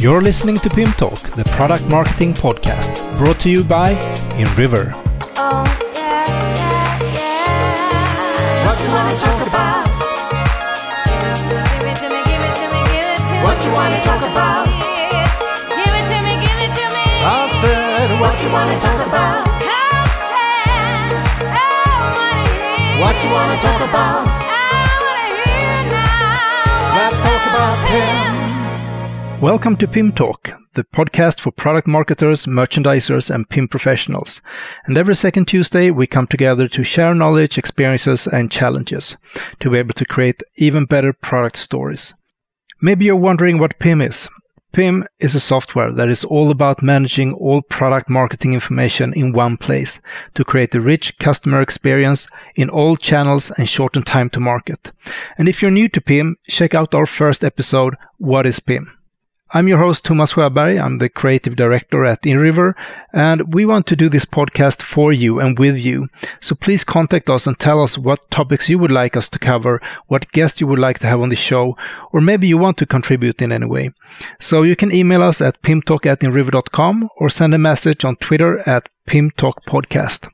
You're listening to PIM Talk, the product marketing podcast, brought to you by InRiver. Oh, yeah, yeah, yeah. What you wanna talk about? Give it to me, give it to me, give it to me. What you wanna talk about? Give it to me, give it to me. I said, what you wanna talk about? What you wanna talk about? I wanna hear now. Let's talk about PIM. Welcome to PIM Talk, the podcast for product marketers, merchandisers, and PIM professionals. And every second Tuesday, we come together to share knowledge, experiences, and challenges to be able to create even better product stories. Maybe you're wondering what PIM is. PIM is a software that is all about managing all product marketing information in one place to create a rich customer experience in all channels and shorten time to market. And if you're new to PIM, check out our first episode, What is PIM? I'm your host, Thomas Sjöberg. I'm the creative director at InRiver, and we want to do this podcast for you and with you. So please contact us and tell us what topics you would like us to cover, what guests you would like to have on the show, or maybe you want to contribute in any way. So you can email us at pimtalk at inriver.com or send a message on Twitter at pimtalkpodcast.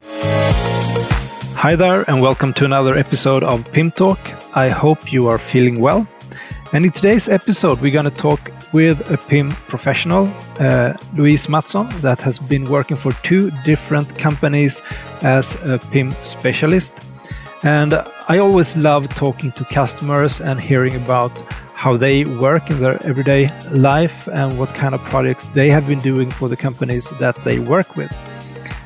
Hi there, and welcome to another episode of PIM Talk. I hope you are feeling well. And in today's episode, we're going to talk with a PIM professional, uh, Louise Mattsson, that has been working for two different companies as a PIM specialist. And I always love talking to customers and hearing about how they work in their everyday life and what kind of projects they have been doing for the companies that they work with.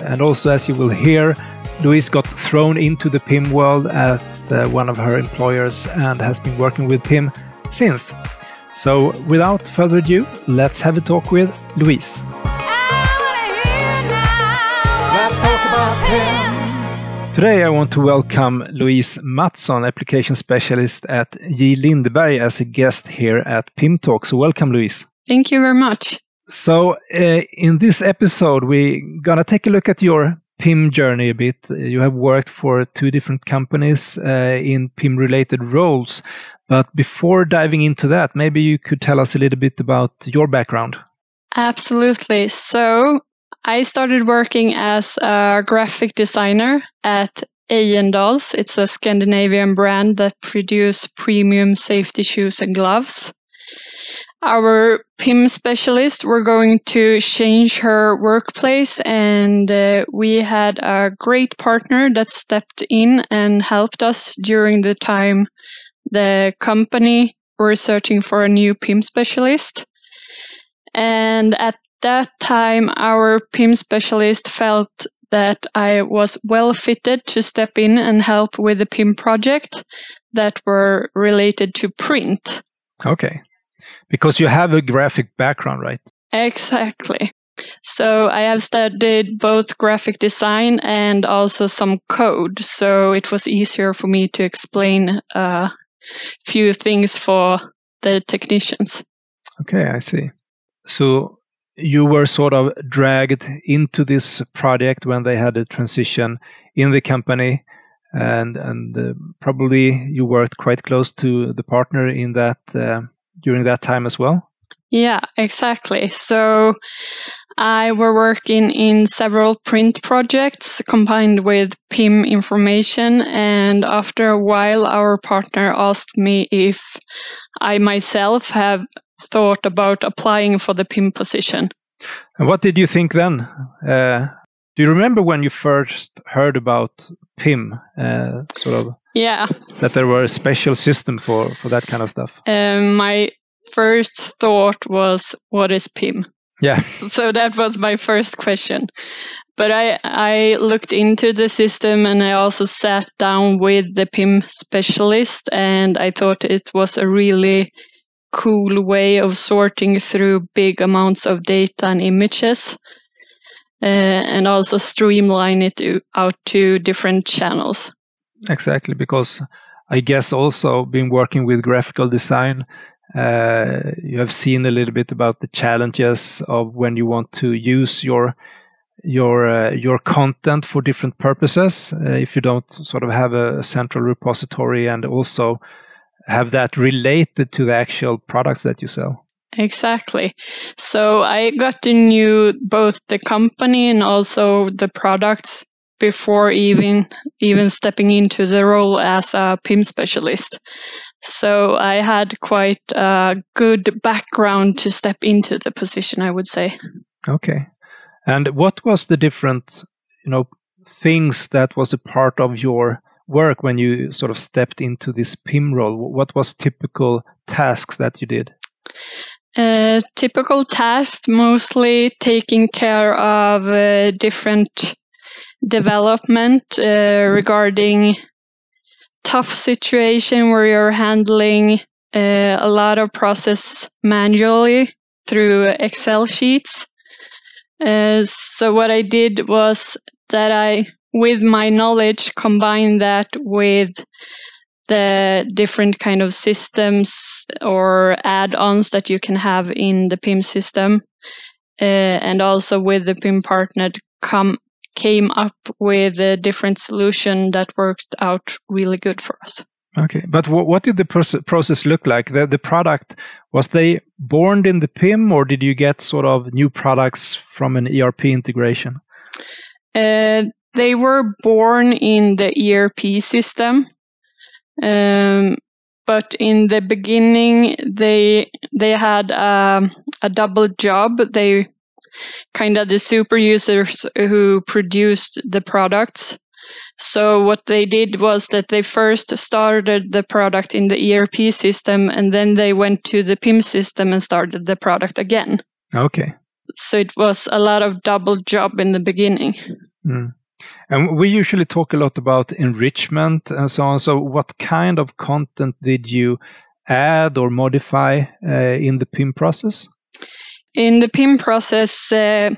And also, as you will hear, Louise got thrown into the PIM world at uh, one of her employers and has been working with PIM since. So, without further ado, let's have a talk with Louise. Today, I want to welcome Louise Mattsson, application specialist at J. Lindeberg, as a guest here at PIM Talk. So, welcome, Louise. Thank you very much. So, uh, in this episode, we're going to take a look at your PIM journey a bit. You have worked for two different companies uh, in PIM related roles. But before diving into that, maybe you could tell us a little bit about your background. Absolutely. So I started working as a graphic designer at Ejendals. It's a Scandinavian brand that produce premium safety shoes and gloves. Our PIM specialist were going to change her workplace, and uh, we had a great partner that stepped in and helped us during the time the company were searching for a new PIM specialist. And at that time, our PIM specialist felt that I was well fitted to step in and help with the PIM project that were related to print. Okay. Because you have a graphic background, right? Exactly. So I have studied both graphic design and also some code. So it was easier for me to explain uh, few things for the technicians. Okay, I see. So you were sort of dragged into this project when they had a transition in the company and and uh, probably you worked quite close to the partner in that uh, during that time as well yeah exactly so I were working in several print projects combined with PIM information. And after a while, our partner asked me if I myself have thought about applying for the PIM position. And what did you think then? Uh, do you remember when you first heard about PIM? Uh, sort of. Yeah. That there were a special system for for that kind of stuff. Um, my first thought was, "What is PIM?" Yeah. So that was my first question. But I, I looked into the system and I also sat down with the PIM specialist and I thought it was a really cool way of sorting through big amounts of data and images uh, and also streamline it out to different channels. Exactly, because I guess also been working with graphical design, uh, you have seen a little bit about the challenges of when you want to use your your uh, your content for different purposes uh, if you don't sort of have a central repository and also have that related to the actual products that you sell Exactly. So I got to know both the company and also the products before even even stepping into the role as a PIM specialist. So I had quite a good background to step into the position, I would say. Okay. And what was the different, you know, things that was a part of your work when you sort of stepped into this PIM role? What was typical tasks that you did? Uh, typical tasks, mostly taking care of uh, different development uh, regarding tough situation where you're handling uh, a lot of process manually through Excel sheets. Uh, so what I did was that I, with my knowledge, combined that with the different kind of systems or add-ons that you can have in the PIM system, uh, and also with the PIM partner, come came up with a different solution that worked out really good for us. Okay, but what, what did the proce- process look like? The, the product was they born in the PIM, or did you get sort of new products from an ERP integration? Uh, they were born in the ERP system, um, but in the beginning they they had a, a double job. They kind of the super users who produced the products. So what they did was that they first started the product in the ERP system and then they went to the PIM system and started the product again. Okay. So it was a lot of double job in the beginning. Mm. And we usually talk a lot about enrichment and so on. So what kind of content did you add or modify uh, in the PIM process? In the PIM process, uh,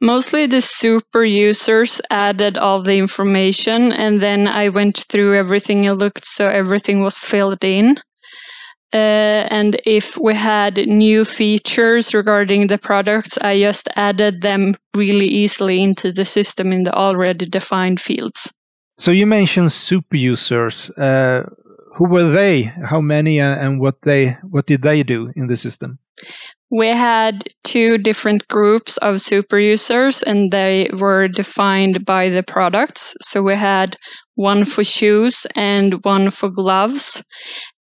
mostly the super users added all the information, and then I went through everything and looked so everything was filled in. Uh, and if we had new features regarding the products, I just added them really easily into the system in the already defined fields. So you mentioned super users. Uh, who were they? How many? Uh, and what they what did they do in the system? We had two different groups of super users, and they were defined by the products. So we had one for shoes and one for gloves.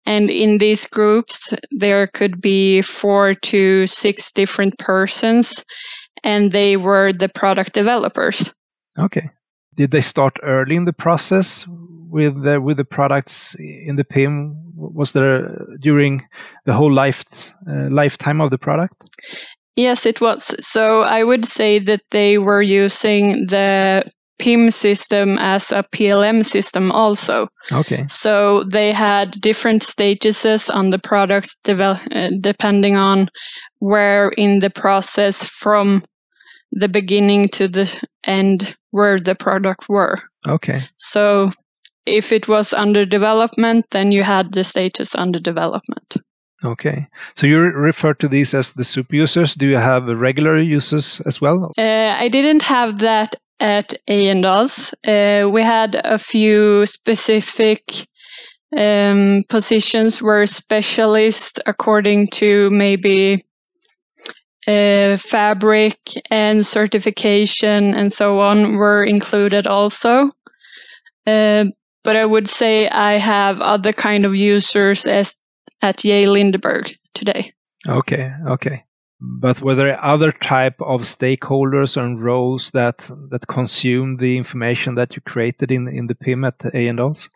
And in these groups, there could be four to six different persons, and they were the product developers. Okay. Did they start early in the process with the, with the products in the PIM? Was there during the whole life uh, lifetime of the product? Yes, it was. So I would say that they were using the PIM system as a PLM system also. Okay. So they had different statuses on the products devel- uh, depending on where in the process from the beginning to the end where the product were. Okay. So if it was under development, then you had the status under development. Okay. So you refer to these as the super users. Do you have regular users as well? Uh, I didn't have that at Ejendals. Uh, we had a few specific um, positions where specialists, according to maybe uh, fabric and certification and so on, were included also. Uh, but I would say I have other kind of users as at J. Lindeberg today. Okay, okay. But were there other type of stakeholders and roles that that consume the information that you created in in the PIM at Ejendals?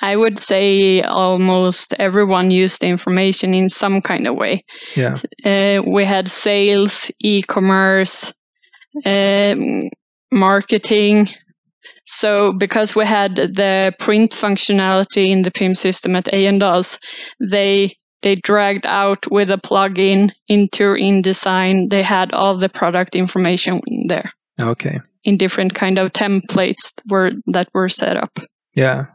I would say almost everyone used the information in some kind of way. Yeah. Uh, we had sales, e-commerce, um, marketing. So because we had the print functionality in the PIM system at Ejendals, they they dragged out with a plugin into InDesign. They had all the product information there Okay. in different kind of templates were that were set up. Yeah.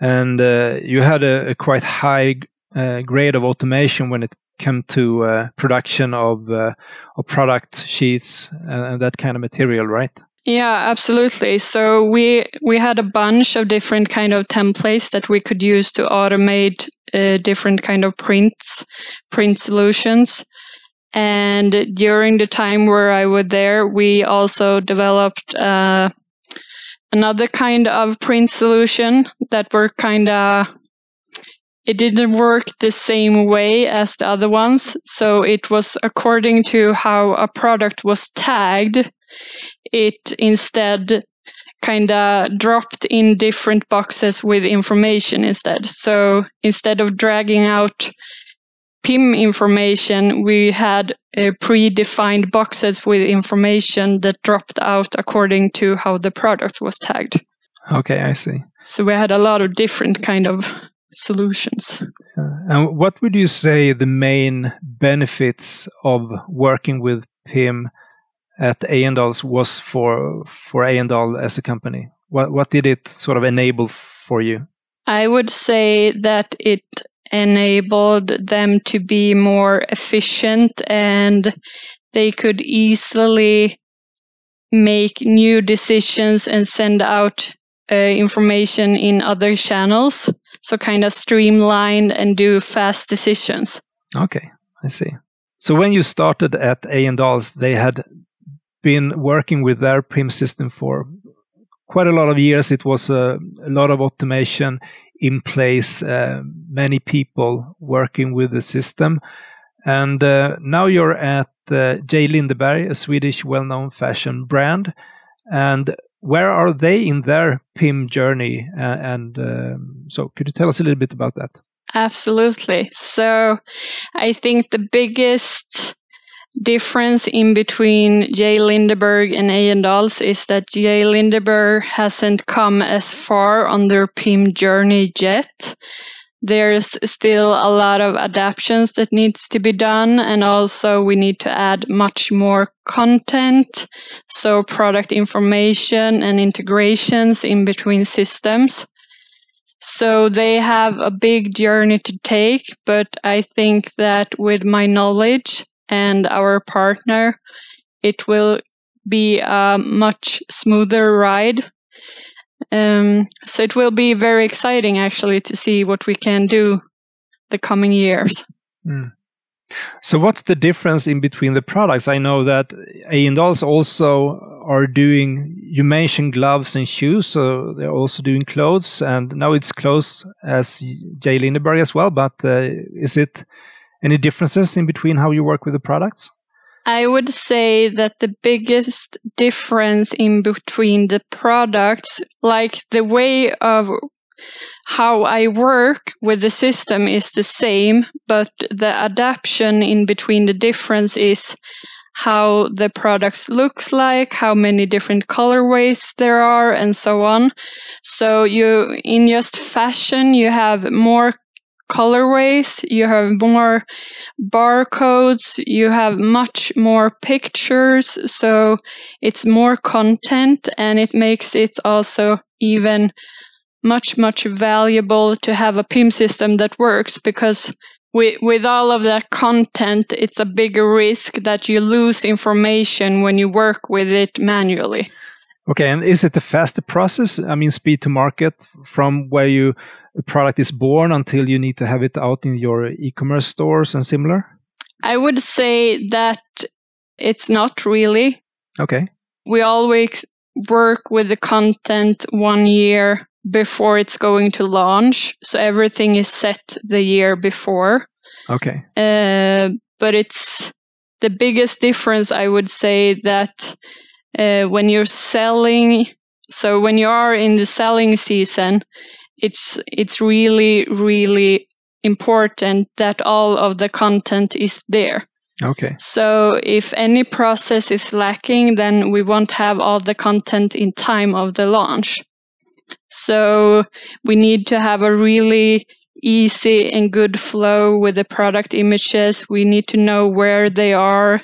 And uh, you had a, a quite high uh, grade of automation when it came to uh, production of uh, of product sheets and that kind of material, right? Yeah, absolutely. So we we had a bunch of different kind of templates that we could use to automate uh, different kind of prints, print solutions. And during the time where I was there, we also developed uh, another kind of print solution that were kind of it didn't work the same way as the other ones. So it was according to how a product was tagged. It instead kind of dropped in different boxes with information instead. So instead of dragging out PIM information, we had uh, predefined boxes with information that dropped out according to how the product was tagged. Okay, I see. So we had a lot of different kind of solutions. Uh, and what would you say the main benefits of working with PIM at Ejendals was for for Ejendal as a company? What what did it sort of enable for you? I would say that it enabled them to be more efficient and they could easily make new decisions and send out uh, information in other channels. So kind of streamlined and do fast decisions. Okay, I see. So when you started at Ejendals, they had been working with their PIM system for quite a lot of years. It was a, a lot of automation in place, uh, many people working with the system. And uh, now you're at uh, J. Lindeberg, a Swedish well known fashion brand. And where are they in their PIM journey? and um, so, could you tell us a little bit about that? Absolutely. So, I think the biggest difference in between J. Lindeberg and Ejendals is that J. Lindeberg hasn't come as far on their PIM journey yet. There's still a lot of adaptations that needs to be done, and also we need to add much more content, so product information and integrations in between systems. So they have a big journey to take, but I think that with my knowledge and our partner, it will be a much smoother ride. Um, so it will be very exciting actually to see what we can do the coming years. Mm. So what's the difference in between the products? I know that Ejendals also are doing, you mentioned gloves and shoes, so they're also doing clothes, and now it's clothes as J. Lindeberg as well, but uh, is it any differences in between how you work with the products? I would say that the biggest difference in between the products, like the way of how I work with the system is the same, but the adaptation in between the difference is how the products looks like, how many different colorways there are, and so on. So you, in just fashion, you have more colorways, you have more barcodes, you have much more pictures, so it's more content and it makes it also even much, much valuable to have a PIM system that works because with, with all of that content, it's a bigger risk that you lose information when you work with it manually. Okay, and is it a faster process? I mean, speed to market from where you a product is born until you need to have it out in your e-commerce stores and similar? I would say that it's not really. Okay. We always work with the content one year before it's going to launch. So everything is set the year before. Okay. Uh, but it's the biggest difference, I would say, that uh, when you're selling, so when you are in the selling season, it's it's really really important that all of the content is there. Okay. So if any process is lacking, then we won't have all the content in time of the launch. So we need to have a really easy and good flow with the product images. We need to know where they are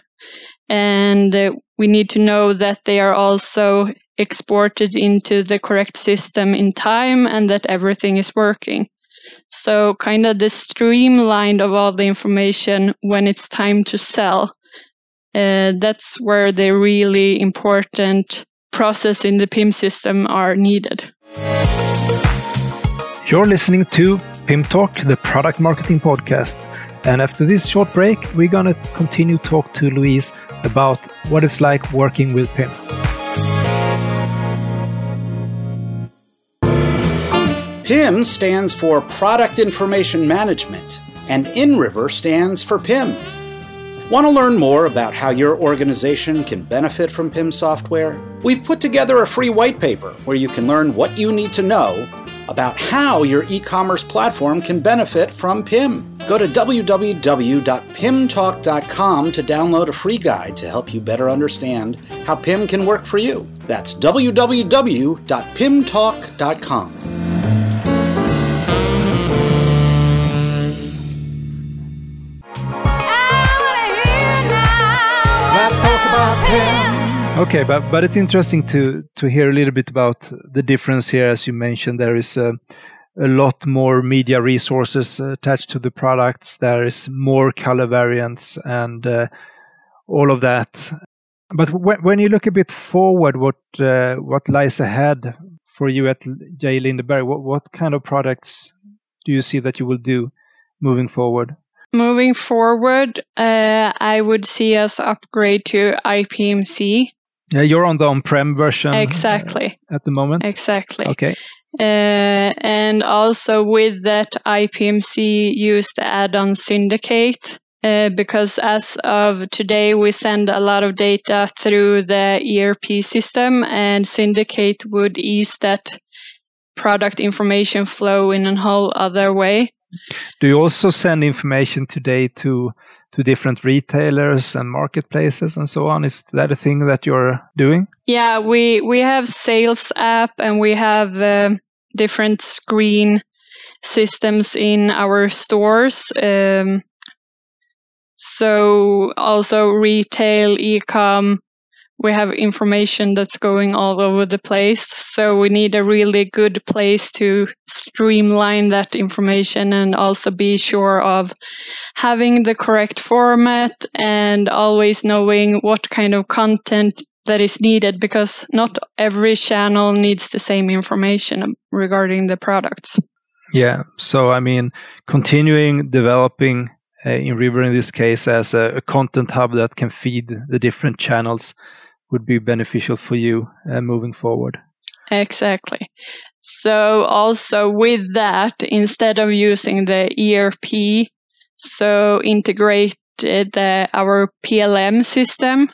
and we need to know that they are also exported into the correct system in time and that everything is working. So, kind of the streamlined of all the information when it's time to sell. Uh, that's where the really important process in the PIM system are needed. You're listening to PIM Talk, the product marketing podcast. And after this short break, we're going to continue talk to Louise about what it's like working with PIM. PIM stands for Product Information Management, and InRiver stands for PIM. Want to learn more about how your organization can benefit from PIM software? We've put together a free white paper where you can learn what you need to know about how your e commerce platform can benefit from PIM. Go to www.pimtalk.com to download a free guide to help you better understand how PIM can work for you. That's www.pimtalk.com. Okay, but but it's interesting to to hear a little bit about the difference here. As you mentioned, there is a, a lot more media resources attached to the products. There is more color variants and uh, all of that. But when, when you look a bit forward, what uh, what lies ahead for you at J. Lindeberg? What what kind of products do you see that you will do moving forward? Moving forward, uh, I would see us upgrade to IPMC. Yeah, you're on the on-prem version uh, Exactly. at the moment. Exactly. Okay. Uh, and also with that, IPMC use the add-on Syndicate uh, because as of today, we send a lot of data through the ERP system, and Syndicate would ease that product information flow in a whole other way. Do you also send information today to to different retailers and marketplaces and so on? Is that a thing that you're doing? Yeah, we we have sales app and we have uh, different screen systems in our stores. Um, so also retail, ecom, we have information that's going all over the place. So we need a really good place to streamline that information and also be sure of having the correct format and always knowing what kind of content that is needed because not every channel needs the same information regarding the products. Yeah. So I mean, continuing developing uh, InRiver in this case as a, a, content hub that can feed the different channels would be beneficial for you uh, moving forward. Exactly. So also with that, instead of using the ERP, so integrate the, our PLM system.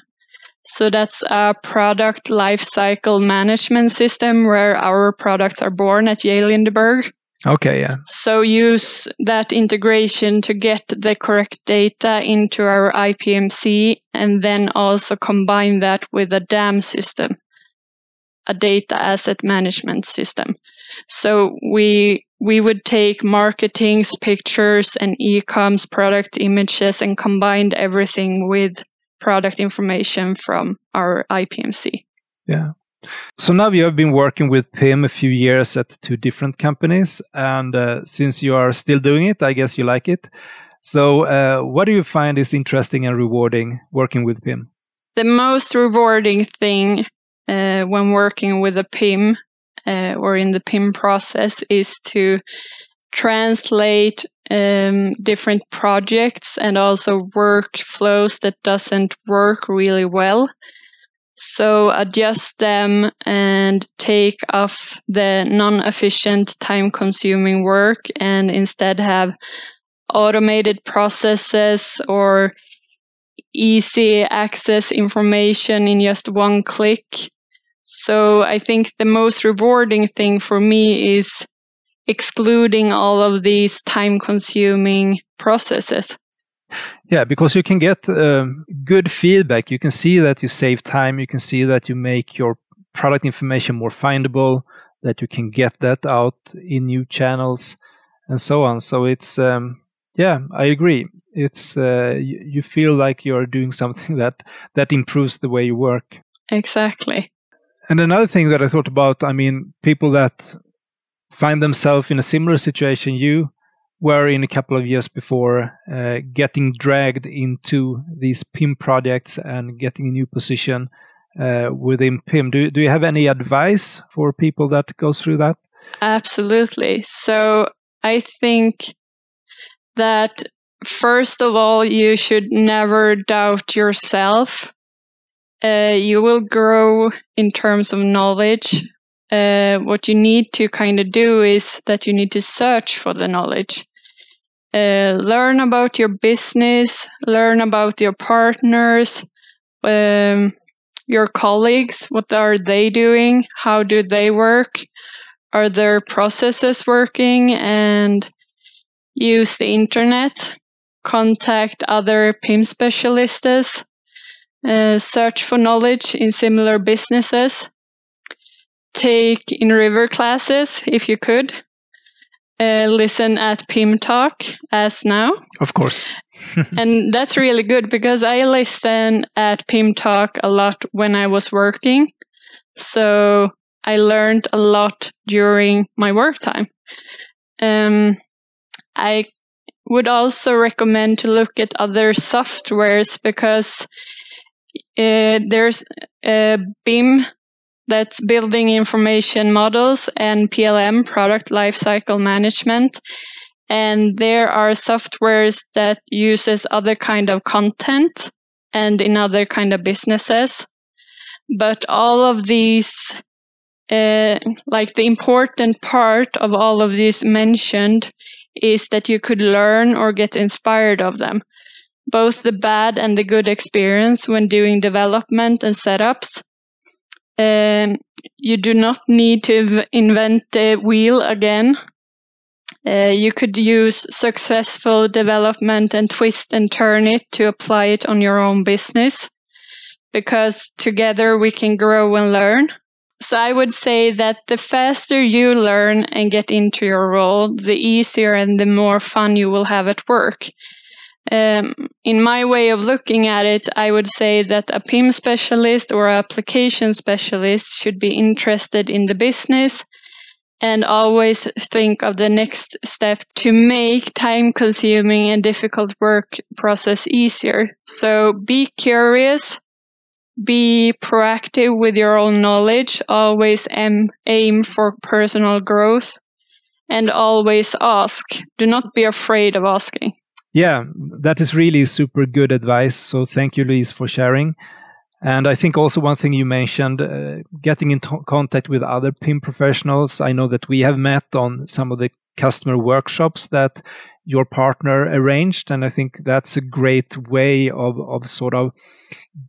So that's a product lifecycle management system where our products are born at J. Lindeberg. Okay, yeah. So use that integration to get the correct data into our IPMC and then also combine that with a DAM system, a data asset management system. So we we would take marketing's pictures and e-com's product images and combined everything with product information from our IPMC. Yeah. So now you have been working with PIM a few years at two different companies, and uh, since you are still doing it, I guess you like it. So, uh, what do you find is interesting and rewarding working with PIM? The most rewarding thing uh, when working with a PIM uh, or in the PIM process is to translate um, different projects and also workflows that doesn't work really well so adjust them and take off the non-efficient time consuming work and instead have automated processes or easy access information in just one click. So I think the most rewarding thing for me is excluding all of these time consuming processes. Yeah, because you can get uh, good feedback. You can see that you save time. You can see that you make your product information more findable, that you can get that out in new channels and so on. So it's, um, yeah, I agree. It's, uh, you, you feel like you're doing something that, that improves the way you work. Exactly. And another thing that I thought about, I mean, people that find themselves in a similar situation you were in a couple of years before uh, getting dragged into these PIM projects and getting a new position uh, within PIM. Do, do you have any advice for people that goes through that? Absolutely. So I think that first of all, you should never doubt yourself. Uh, you will grow in terms of knowledge. Uh, what you need to kind of do is that you need to search for the knowledge. Uh, learn about your business, learn about your partners, um, your colleagues. What are they doing? How do they work? Are their processes working? And use the internet, contact other PIM specialists, uh, search for knowledge in similar businesses, take InRiver classes if you could, uh, listen at PIM Talk as now. Of course. and that's really good because I listen at PIM Talk a lot when I was working. So I learned a lot during my work time. Um, I would also recommend to look at other softwares because uh, there's a BIM that's building information models and PLM product lifecycle management. And there are softwares that uses other kind of content and in other kind of businesses. But all of these uh, like the important part of all of these mentioned is that you could learn or get inspired of them. Both the bad and the good experience when doing development and setups um, you do not need to invent the wheel again uh, you could use successful development and twist and turn it to apply it on your own business because together we can grow and learn. So I would say that the faster you learn and get into your role, the easier and the more fun you will have at work. Um, in my way of looking at it, I would say that a PIM specialist or application specialist should be interested in the business and always think of the next step to make time consuming and difficult work process easier. So be curious, be proactive with your own knowledge, always aim, aim for personal growth, and always ask. Do not be afraid of asking. Yeah, that is really super good advice. So thank you, Louise, for sharing. And I think also one thing you mentioned, uh, getting in contact with other PIM professionals. I know that we have met on some of the customer workshops that your partner arranged, and I think that's a great way of of sort of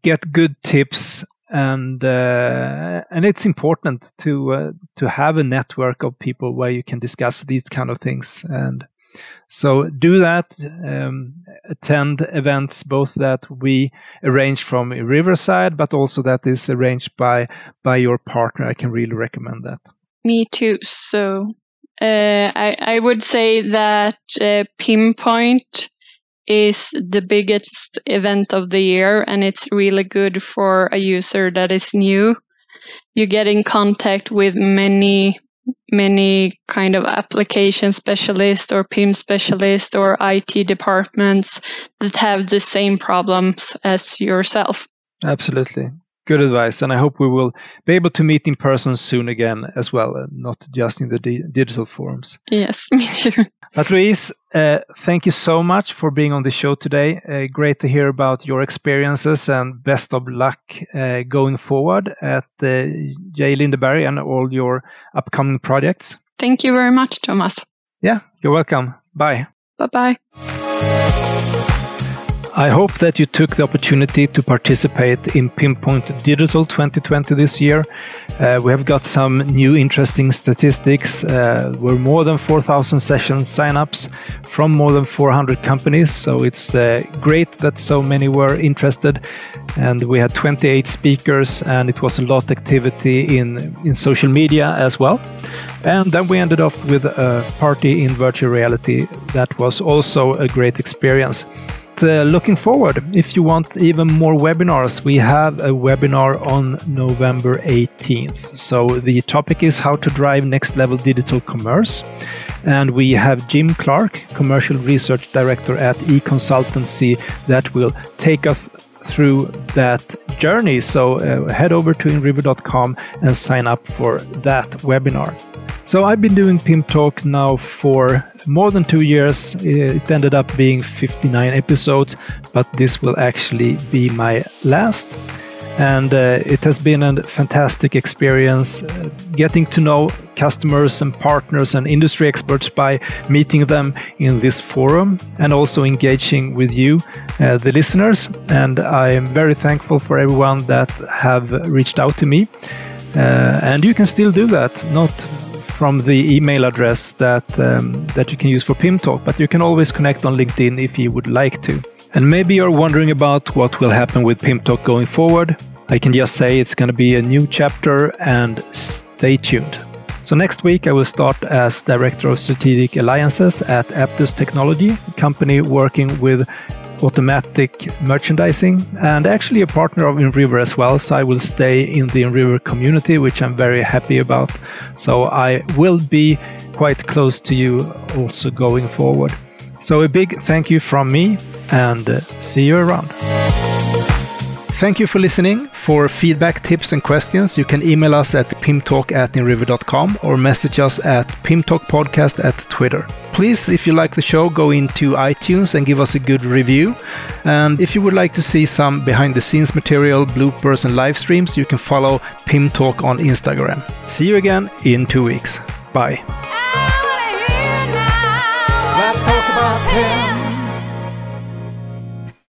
get good tips and uh, and it's important to uh, to have a network of people where you can discuss these kind of things and so do that. Um, attend events both that we arrange from Riverside, but also that is arranged by by your partner. I can really recommend that. Me too. So uh, I I would say that uh, PIMpoint is the biggest event of the year, and it's really good for a user that is new. You get in contact with many many kind of application specialists or PIM specialists or IT departments that have the same problems as yourself. Absolutely. Good advice. And I hope we will be able to meet in person soon again as well, uh, not just in the di- digital forums. Yes, me too. But Louise, uh, thank you so much for being on the show today. Uh, great to hear about your experiences and best of luck uh, going forward at uh, J. Lindeberg and all your upcoming projects. Thank you very much, Thomas. Yeah, you're welcome. Bye. Bye bye. I hope that you took the opportunity to participate in PIMpoint Digital 2020 this year. Uh, we have got some new interesting statistics. Uh, we're more than 4,000 session signups from more than 400 companies. So it's uh, great that so many were interested. And we had 28 speakers, and it was a lot of activity in, in social media as well. And then we ended up with a party in virtual reality that was also a great experience uh, looking forward, if you want even more webinars, we have a webinar on November 18th. So the topic is how to drive next level digital commerce. And we have Jim Clark, Commercial Research Director at eConsultancy, that will take us through that journey. So uh, head over to inriver.com and sign up for that webinar. So I've been doing PIM Talk now for more than two years. It ended up being 59 episodes, but this will actually be my last. And uh, it has been a fantastic experience uh, getting to know customers and partners and industry experts by meeting them in this forum and also engaging with you, uh, the listeners. And I am very thankful for everyone that have reached out to me. Uh, and you can still do that, not from the email address that um, that you can use for PIM Talk, but you can always connect on LinkedIn if you would like to. And maybe you're wondering about what will happen with PIM Talk going forward. I can just say it's going to be a new chapter and stay tuned. So next week I will start as Director of Strategic Alliances at Apptus Technology, a company working with automatic merchandising and actually a partner of InRiver as well. So I will stay in the InRiver community, which I'm very happy about. So I will be quite close to you also going forward. So a big thank you from me and uh, see you around. Thank you for listening. For feedback, tips, and questions, you can email us at pimtalk at inriver.com or message us at pimtalkpodcast at Twitter. Please, if you like the show, go into iTunes and give us a good review. And if you would like to see some behind the scenes material, bloopers, and live streams, you can follow Pim Talk on Instagram. See you again in two weeks. Bye.